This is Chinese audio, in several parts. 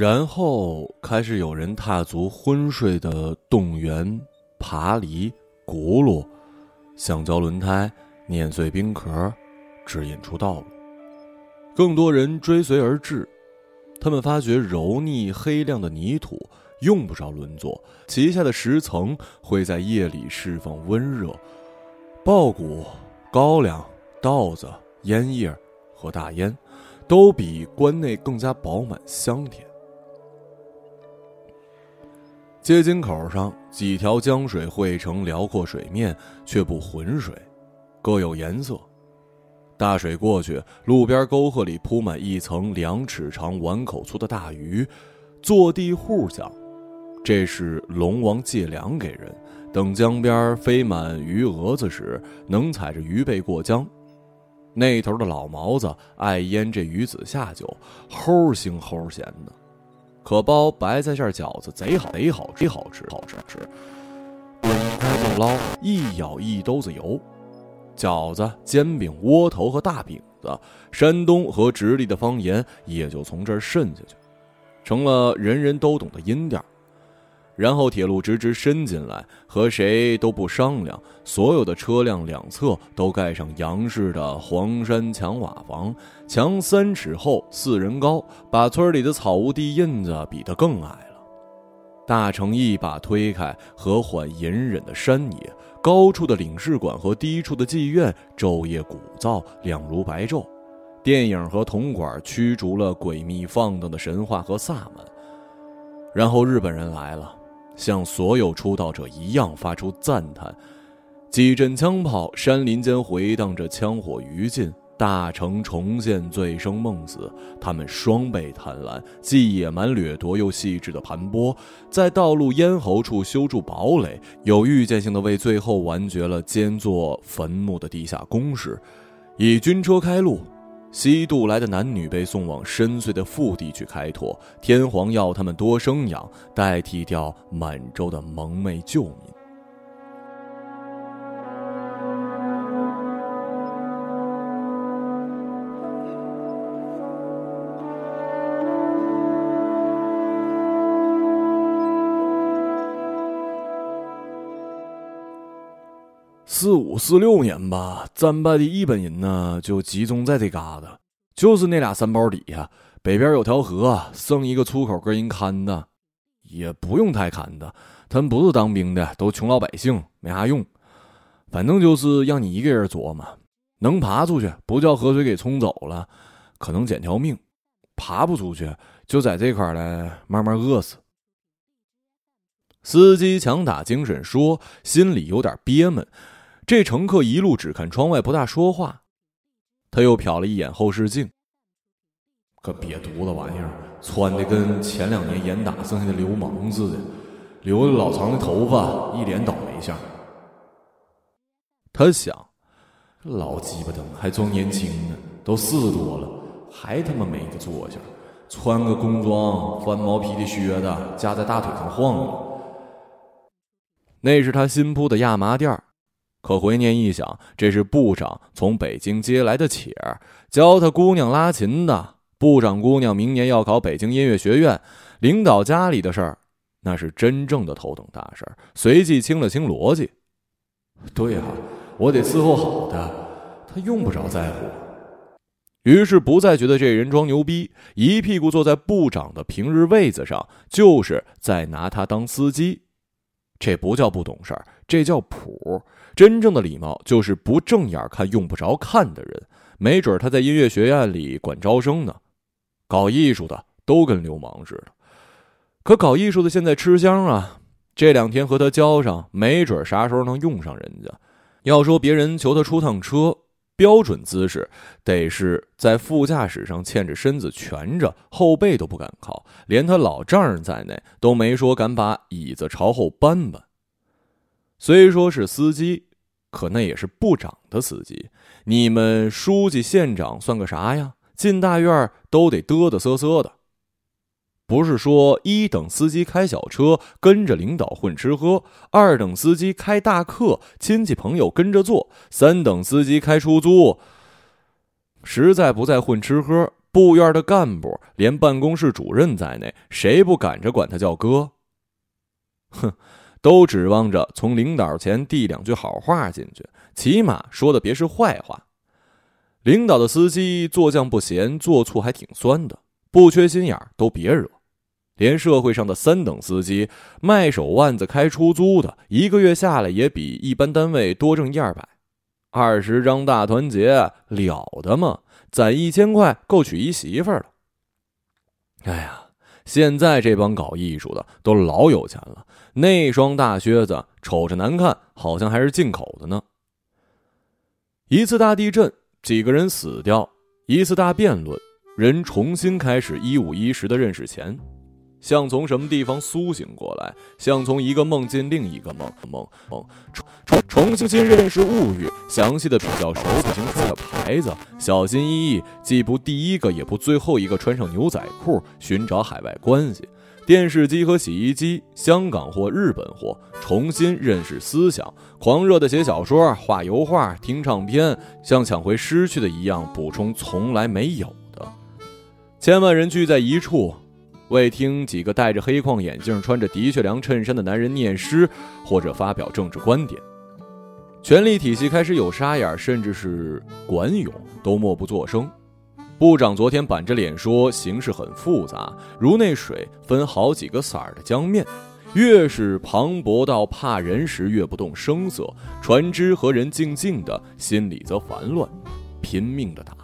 然后开始有人踏足昏睡的动员、爬犁、轱辘、橡胶轮胎、碾碎冰壳，指引出道路。更多人追随而至，他们发觉柔腻黑亮的泥土用不着轮作，其下的石层会在夜里释放温热。苞谷、高粱、稻子、烟叶和大烟，都比关内更加饱满香甜。街津口上几条江水汇成辽阔水面，却不浑水，各有颜色。大水过去，路边沟壑里铺满一层两尺长、碗口粗的大鱼。坐地户讲，这是龙王借粮给人，等江边飞满鱼蛾子时，能踩着鱼背过江。那头的老毛子爱腌这鱼子下酒，齁腥齁咸的。可包白菜馅饺子贼好，贼好吃，好吃，好吃吃。滚开就捞，一咬一兜子油。饺子、煎饼、窝头和大饼子，山东和直隶的方言也就从这儿渗下去，成了人人都懂的音调。然后铁路直直伸进来，和谁都不商量，所有的车辆两侧都盖上洋式的黄山墙瓦房，墙三尺厚，四人高，把村里的草屋地印子比得更矮了。大城一把推开，和缓隐忍的山野，高处的领事馆和低处的妓院，昼夜鼓噪，亮如白昼。电影和铜管驱逐了诡秘放荡的神话和萨满。然后日本人来了。像所有出道者一样发出赞叹，几阵枪炮，山林间回荡着枪火余烬，大城重现醉生梦死。他们双倍贪婪，既野蛮掠夺又细致的盘剥，在道路咽喉处修筑堡垒，有预见性的为最后完绝了兼作坟墓的地下工事，以军车开路。西渡来的男女被送往深邃的腹地去开拓，天皇要他们多生养，代替掉满洲的蒙昧旧民。四五四六年吧，战败的日本人呢就集中在这旮瘩，就是那俩山包底下，北边有条河，剩一个出口跟人看的，也不用太看的，他们不是当兵的，都穷老百姓，没啥用。反正就是让你一个人琢磨，能爬出去，不叫河水给冲走了，可能捡条命；爬不出去，就在这块来慢慢饿死。司机强打精神说，心里有点憋闷。这乘客一路只看窗外，不大说话。他又瞟了一眼后视镜，个瘪犊子玩意儿，穿的跟前两年严打剩下的流氓似的，留着老长的头发，一脸倒霉相。他想，老鸡巴灯还装年轻呢，都四十多了，还他妈没个坐相，穿个工装，翻毛皮的靴子夹在大腿上晃悠。那是他新铺的亚麻垫儿。可回念一想，这是部长从北京接来的且儿，教他姑娘拉琴的。部长姑娘明年要考北京音乐学院，领导家里的事儿，那是真正的头等大事儿。随即清了清逻辑，对啊，我得伺候好他，他用不着在乎。于是不再觉得这人装牛逼，一屁股坐在部长的平日位子上，就是在拿他当司机。这不叫不懂事儿，这叫谱。真正的礼貌就是不正眼看、用不着看的人。没准他在音乐学院里管招生呢，搞艺术的都跟流氓似的。可搞艺术的现在吃香啊，这两天和他交上，没准啥时候能用上人家。要说别人求他出趟车，标准姿势得是在副驾驶上欠着身子蜷着，后背都不敢靠。连他老丈人在内都没说敢把椅子朝后搬搬。虽说是司机，可那也是部长的司机。你们书记、县长算个啥呀？进大院都得嘚嘚瑟瑟的。不是说一等司机开小车跟着领导混吃喝，二等司机开大客亲戚朋友跟着坐，三等司机开出租，实在不在混吃喝，部院的干部连办公室主任在内，谁不赶着管他叫哥？哼，都指望着从领导前递两句好话进去，起码说的别是坏话。领导的司机做酱不咸，做醋还挺酸的，不缺心眼儿都别惹。连社会上的三等司机、卖手腕子、开出租的，一个月下来也比一般单位多挣一二百。二十张大团结了得吗？攒一千块够娶一媳妇儿了。哎呀，现在这帮搞艺术的都老有钱了，那双大靴子瞅着难看，好像还是进口的呢。一次大地震，几个人死掉；一次大辩论，人重新开始一五一十的认识钱。像从什么地方苏醒过来，像从一个梦进另一个梦，梦梦重重重新认识物欲，详细的比较手表型车的牌子，小心翼翼，既不第一个也不最后一个穿上牛仔裤，寻找海外关系，电视机和洗衣机，香港货日本货，重新认识思想，狂热的写小说、画油画、听唱片，像抢回失去的一样，补充从来没有的，千万人聚在一处。为听几个戴着黑框眼镜、穿着的确良衬衫的男人念诗，或者发表政治观点，权力体系开始有沙眼，甚至是管勇都默不作声。部长昨天板着脸说：“形势很复杂，如那水分好几个色儿的江面，越是磅礴到怕人时，越不动声色。船只和人静静的，心里则烦乱，拼命的打。”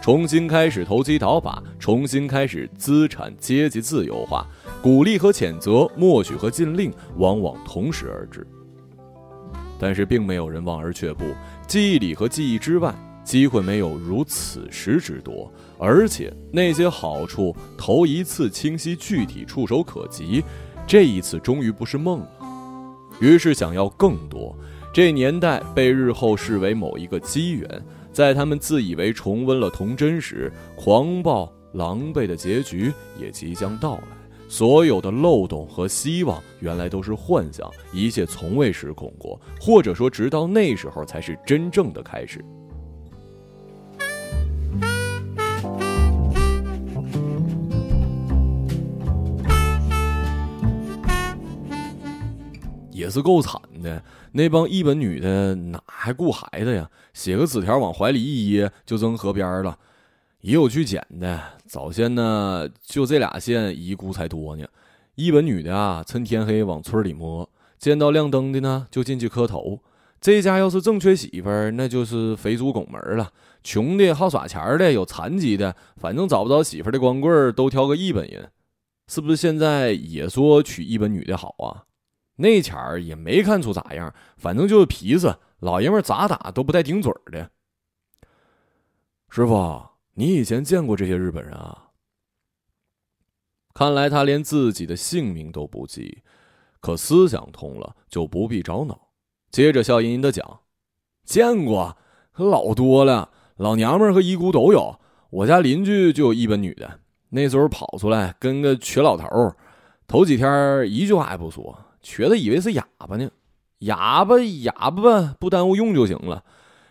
重新开始投机倒把，重新开始资产阶级自由化，鼓励和谴责，默许和禁令，往往同时而至。但是并没有人望而却步，记忆里和记忆之外，机会没有如此时之多，而且那些好处头一次清晰具体、触手可及，这一次终于不是梦了。于是想要更多，这年代被日后视为某一个机缘。在他们自以为重温了童真时，狂暴狼狈的结局也即将到来。所有的漏洞和希望，原来都是幻想，一切从未失控过，或者说，直到那时候才是真正的开始。是够惨的，那帮一本女的哪还顾孩子呀？写个纸条往怀里一掖就扔河边了。也有去捡的，早先呢就这俩县遗孤才多呢。一本女的啊，趁天黑往村里摸，见到亮灯的呢就进去磕头。这家要是正缺媳妇儿，那就是肥猪拱门了。穷的好耍钱的，有残疾的，反正找不着媳妇的光棍都挑个一本人。是不是现在也说娶一本女的好啊？那前儿也没看出咋样，反正就是皮子，老爷们咋打都不带顶嘴的。师傅，你以前见过这些日本人啊？看来他连自己的姓名都不记，可思想通了就不必找脑。接着笑吟吟的讲：“见过，老多了，老娘们和遗孤都有。我家邻居就有一本女的，那时候跑出来跟个瘸老头头几天一句话也不说。”瘸子以为是哑巴呢，哑巴哑巴不耽误用就行了。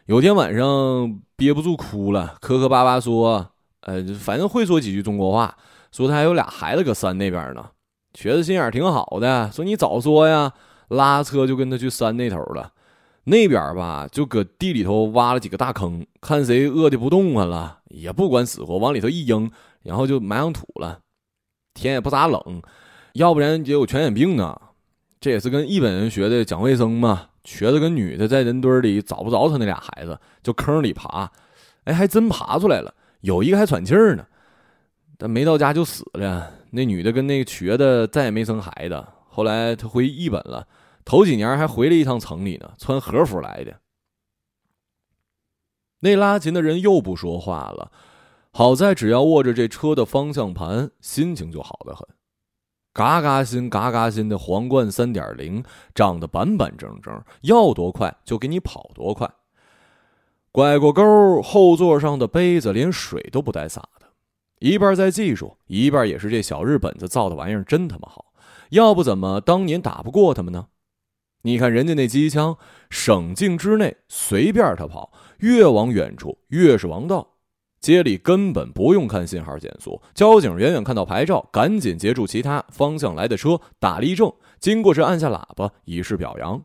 有天晚上憋不住哭了，磕磕巴巴说：“呃，反正会说几句中国话，说他还有俩孩子搁山那边呢。”瘸子心眼挺好的，说：“你早说呀！”拉车就跟他去山那头了。那边吧，就搁地里头挖了几个大坑，看谁饿的不动弹了，也不管死活，往里头一扔，然后就埋上土了。天也不咋冷，要不然也有传染病呢。这也是跟日本人学的讲卫生嘛。瘸子跟女的在人堆里找不着他那俩孩子，就坑里爬，哎，还真爬出来了。有一个还喘气儿呢，但没到家就死了。那女的跟那个瘸子再也没生孩子。后来他回日本了，头几年还回了一趟城里呢，穿和服来的。那拉琴的人又不说话了。好在只要握着这车的方向盘，心情就好得很。嘎嘎新，嘎嘎新的皇冠三点零，长得板板正正，要多快就给你跑多快。拐过沟，后座上的杯子连水都不带洒的。一半在技术，一半也是这小日本子造的玩意儿真他妈好，要不怎么当年打不过他们呢？你看人家那机枪，省境之内随便他跑，越往远处越是王道。街里根本不用看信号减速，交警远远看到牌照，赶紧截住其他方向来的车，打立正，经过时按下喇叭以示表扬。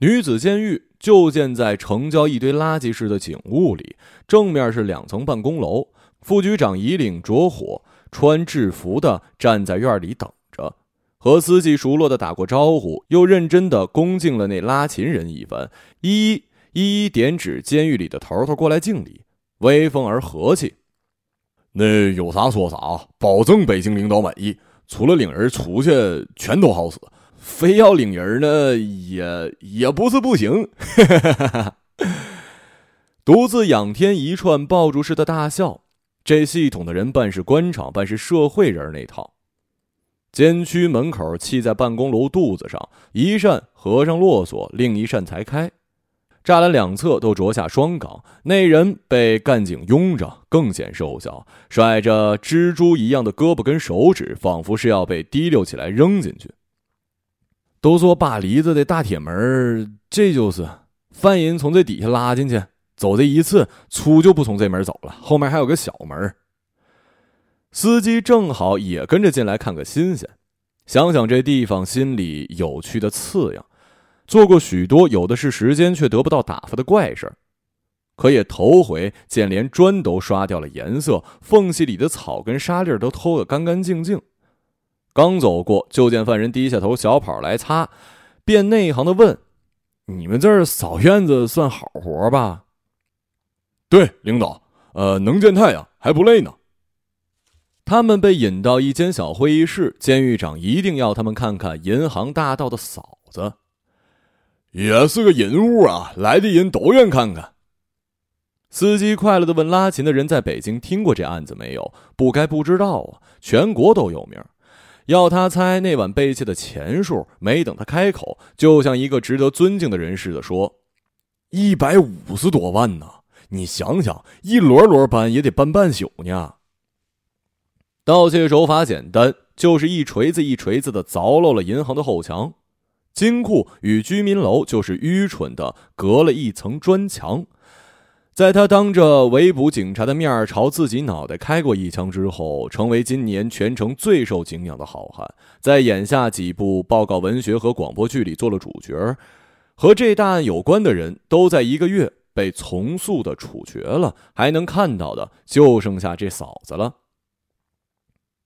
女子监狱就建在城郊一堆垃圾似的景物里，正面是两层办公楼。副局长以领着火，穿制服的站在院里等着，和司机熟络的打过招呼，又认真的恭敬了那拉琴人一番，一一一一点指监狱里的头头过来敬礼，威风而和气。那有啥说啥，保证北京领导满意。除了领人出去，全都好使。非要领人呢，也也不是不行。独自仰天一串爆竹似的大笑。这系统的人办事官场，办事社会人那套。监区门口砌在办公楼肚子上，一扇合上落锁，另一扇才开。栅栏两侧都着下双岗，那人被干警拥着，更显瘦小，甩着蜘蛛一样的胳膊跟手指，仿佛是要被提溜起来扔进去。都说扒梨子的大铁门，这就是犯人从这底下拉进去。走这一次，粗就不从这门走了。后面还有个小门。司机正好也跟着进来看个新鲜，想想这地方，心里有趣的刺痒。做过许多有的是时间却得不到打发的怪事儿可也头回见连砖都刷掉了颜色，缝隙里的草跟沙粒都偷得干干净净。刚走过，就见犯人低下头小跑来擦，便内行的问：“你们这儿扫院子算好活吧？”对，领导，呃，能见太阳还不累呢。他们被引到一间小会议室，监狱长一定要他们看看银行大道的嫂子，也是个人物啊，来的人都愿看看。司机快乐的问拉琴的人：“在北京听过这案子没有？”不该不知道啊，全国都有名。要他猜那晚被窃的钱数，没等他开口，就像一个值得尊敬的人似的说：“一百五十多万呢。”你想想，一摞摞搬也得搬半宿呢。盗窃手法简单，就是一锤子一锤子的凿漏了银行的后墙。金库与居民楼就是愚蠢的隔了一层砖墙。在他当着围捕警察的面朝自己脑袋开过一枪之后，成为今年全城最受敬仰的好汉，在眼下几部报告文学和广播剧里做了主角。和这大案有关的人都在一个月。被从速的处决了，还能看到的就剩下这嫂子了。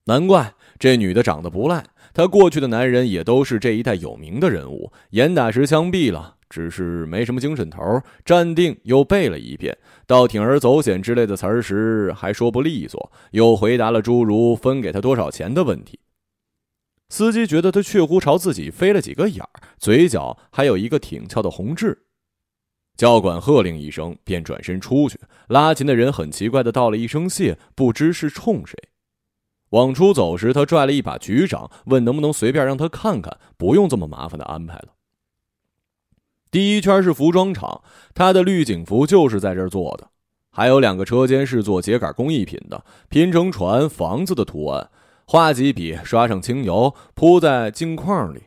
难怪这女的长得不赖，他过去的男人也都是这一代有名的人物。严打时枪毙了，只是没什么精神头，站定又背了一遍，到铤而走险之类的词儿时还说不利索，又回答了诸如分给他多少钱的问题。司机觉得他确乎朝自己飞了几个眼儿，嘴角还有一个挺翘的红痣。教官喝令一声，便转身出去。拉琴的人很奇怪的道了一声谢，不知是冲谁。往出走时，他拽了一把局长，问能不能随便让他看看，不用这么麻烦的安排了。第一圈是服装厂，他的绿警服就是在这儿做的。还有两个车间是做秸秆工艺品的，拼成船、房子的图案，画几笔，刷上清油，铺在镜框里，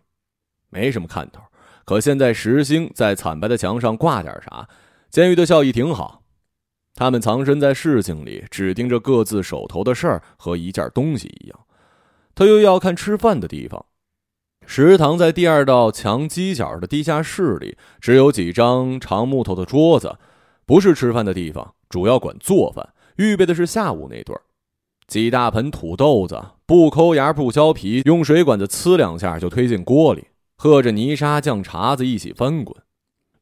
没什么看头。可现在石星在惨白的墙上挂点啥？监狱的效益挺好。他们藏身在事情里，只盯着各自手头的事儿，和一件东西一样。他又要看吃饭的地方。食堂在第二道墙犄角的地下室里，只有几张长木头的桌子，不是吃饭的地方，主要管做饭。预备的是下午那顿几大盆土豆子，不抠芽不削皮，用水管子呲两下就推进锅里。和着泥沙酱碴子一起翻滚，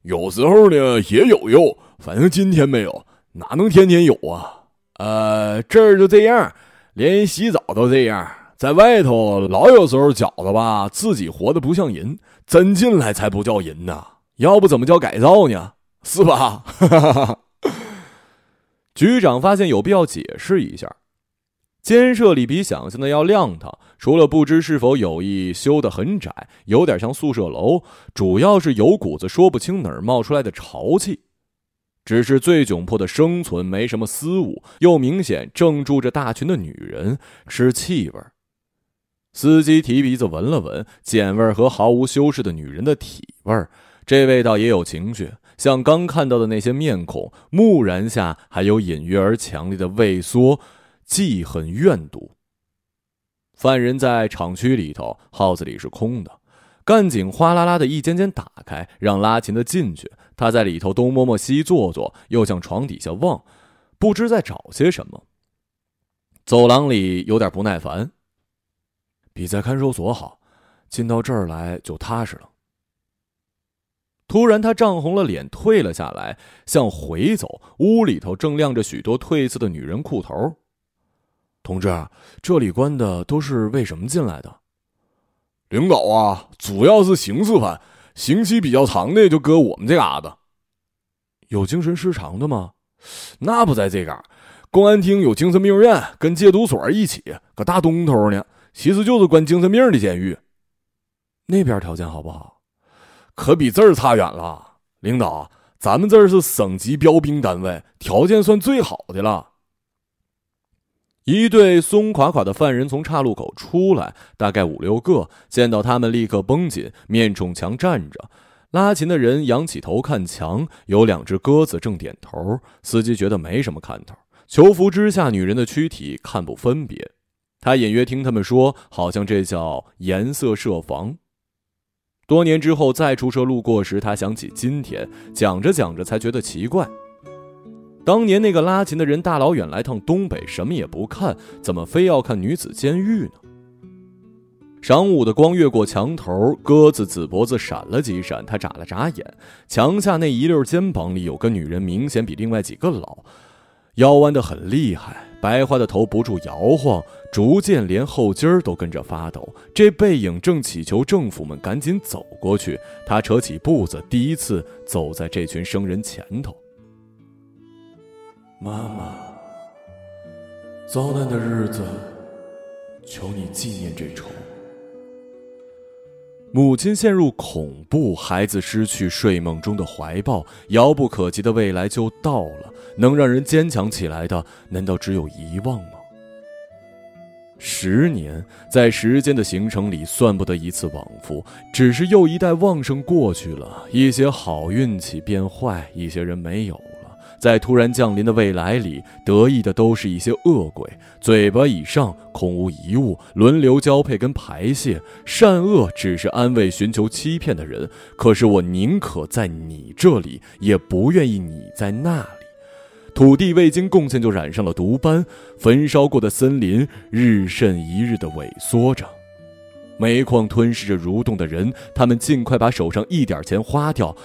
有时候呢也有肉，反正今天没有，哪能天天有啊？呃，这儿就这样，连洗澡都这样，在外头老有时候觉得吧，自己活得不像人，真进来才不叫人呢，要不怎么叫改造呢？是吧？局长发现有必要解释一下。监舍里比想象的要亮堂，除了不知是否有意修得很窄，有点像宿舍楼，主要是有股子说不清哪儿冒出来的潮气。只是最窘迫的生存，没什么私物，又明显正住着大群的女人，是气味。司机提鼻子闻了闻，碱味和毫无修饰的女人的体味，这味道也有情绪，像刚看到的那些面孔，木然下还有隐约而强烈的畏缩、记恨、怨毒。犯人在厂区里头，号子里是空的。干警哗啦啦的一间间打开，让拉琴的进去。他在里头东摸摸西坐坐，又向床底下望，不知在找些什么。走廊里有点不耐烦，比在看守所好，进到这儿来就踏实了。突然，他涨红了脸，退了下来，向回走。屋里头正亮着许多褪色的女人裤头。同志，这里关的都是为什么进来的？领导啊，主要是刑事犯，刑期比较长的就搁我们这嘎达。有精神失常的吗？那不在这嘎，公安厅有精神病院跟戒毒所一起，搁大东头呢。其实就是关精神病的监狱。那边条件好不好？可比这儿差远了。领导，咱们这儿是省级标兵单位，条件算最好的了。一队松垮垮的犯人从岔路口出来，大概五六个。见到他们，立刻绷紧，面冲墙站着。拉琴的人仰起头看墙，有两只鸽子正点头。司机觉得没什么看头。囚服之下，女人的躯体看不分别。他隐约听他们说，好像这叫颜色设防。多年之后再出车路过时，他想起今天，讲着讲着才觉得奇怪。当年那个拉琴的人大老远来趟东北，什么也不看，怎么非要看女子监狱呢？晌午的光越过墙头，鸽子紫脖子闪了几闪，他眨了眨眼。墙下那一溜肩膀里有个女人，明显比另外几个老，腰弯得很厉害，白花的头不住摇晃，逐渐连后筋儿都跟着发抖。这背影正祈求政府们赶紧走过去。他扯起步子，第一次走在这群生人前头。妈妈，遭难的日子，求你纪念这仇。母亲陷入恐怖，孩子失去睡梦中的怀抱，遥不可及的未来就到了。能让人坚强起来的，难道只有遗忘吗？十年，在时间的行程里，算不得一次往复，只是又一代旺盛过去了，一些好运气变坏，一些人没有。在突然降临的未来里，得意的都是一些恶鬼，嘴巴以上空无一物，轮流交配跟排泄，善恶只是安慰寻求欺骗的人。可是我宁可在你这里，也不愿意你在那里。土地未经贡献就染上了毒斑，焚烧过的森林日甚一日的萎缩着，煤矿吞噬着蠕动的人，他们尽快把手上一点钱花掉。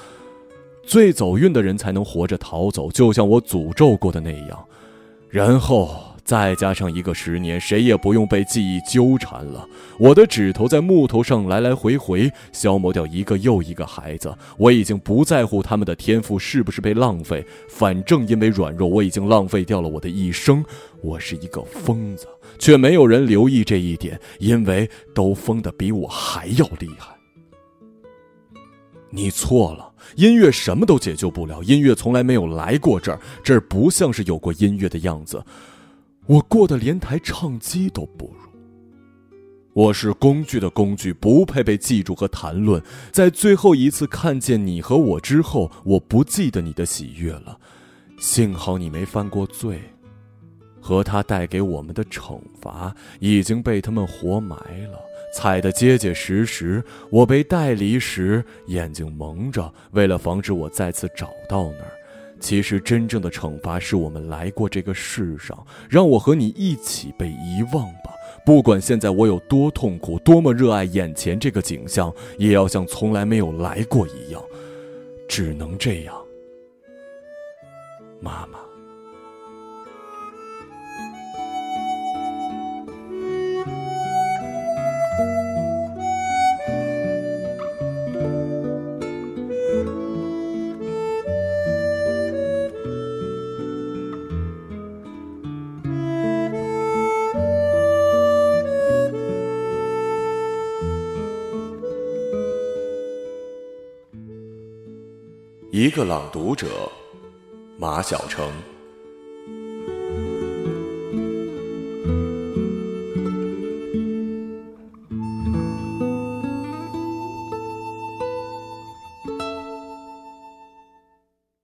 最走运的人才能活着逃走，就像我诅咒过的那样，然后再加上一个十年，谁也不用被记忆纠缠了。我的指头在木头上来来回回消磨掉一个又一个孩子，我已经不在乎他们的天赋是不是被浪费，反正因为软弱，我已经浪费掉了我的一生。我是一个疯子，却没有人留意这一点，因为都疯得比我还要厉害。你错了。音乐什么都解救不了，音乐从来没有来过这儿，这儿不像是有过音乐的样子。我过得连台唱机都不如。我是工具的工具，不配被记住和谈论。在最后一次看见你和我之后，我不记得你的喜悦了。幸好你没犯过罪，和他带给我们的惩罚已经被他们活埋了。踩得结结实实，我被带离时眼睛蒙着，为了防止我再次找到那儿。其实真正的惩罚是我们来过这个世上，让我和你一起被遗忘吧。不管现在我有多痛苦，多么热爱眼前这个景象，也要像从来没有来过一样。只能这样，妈妈。一个朗读者，马晓成。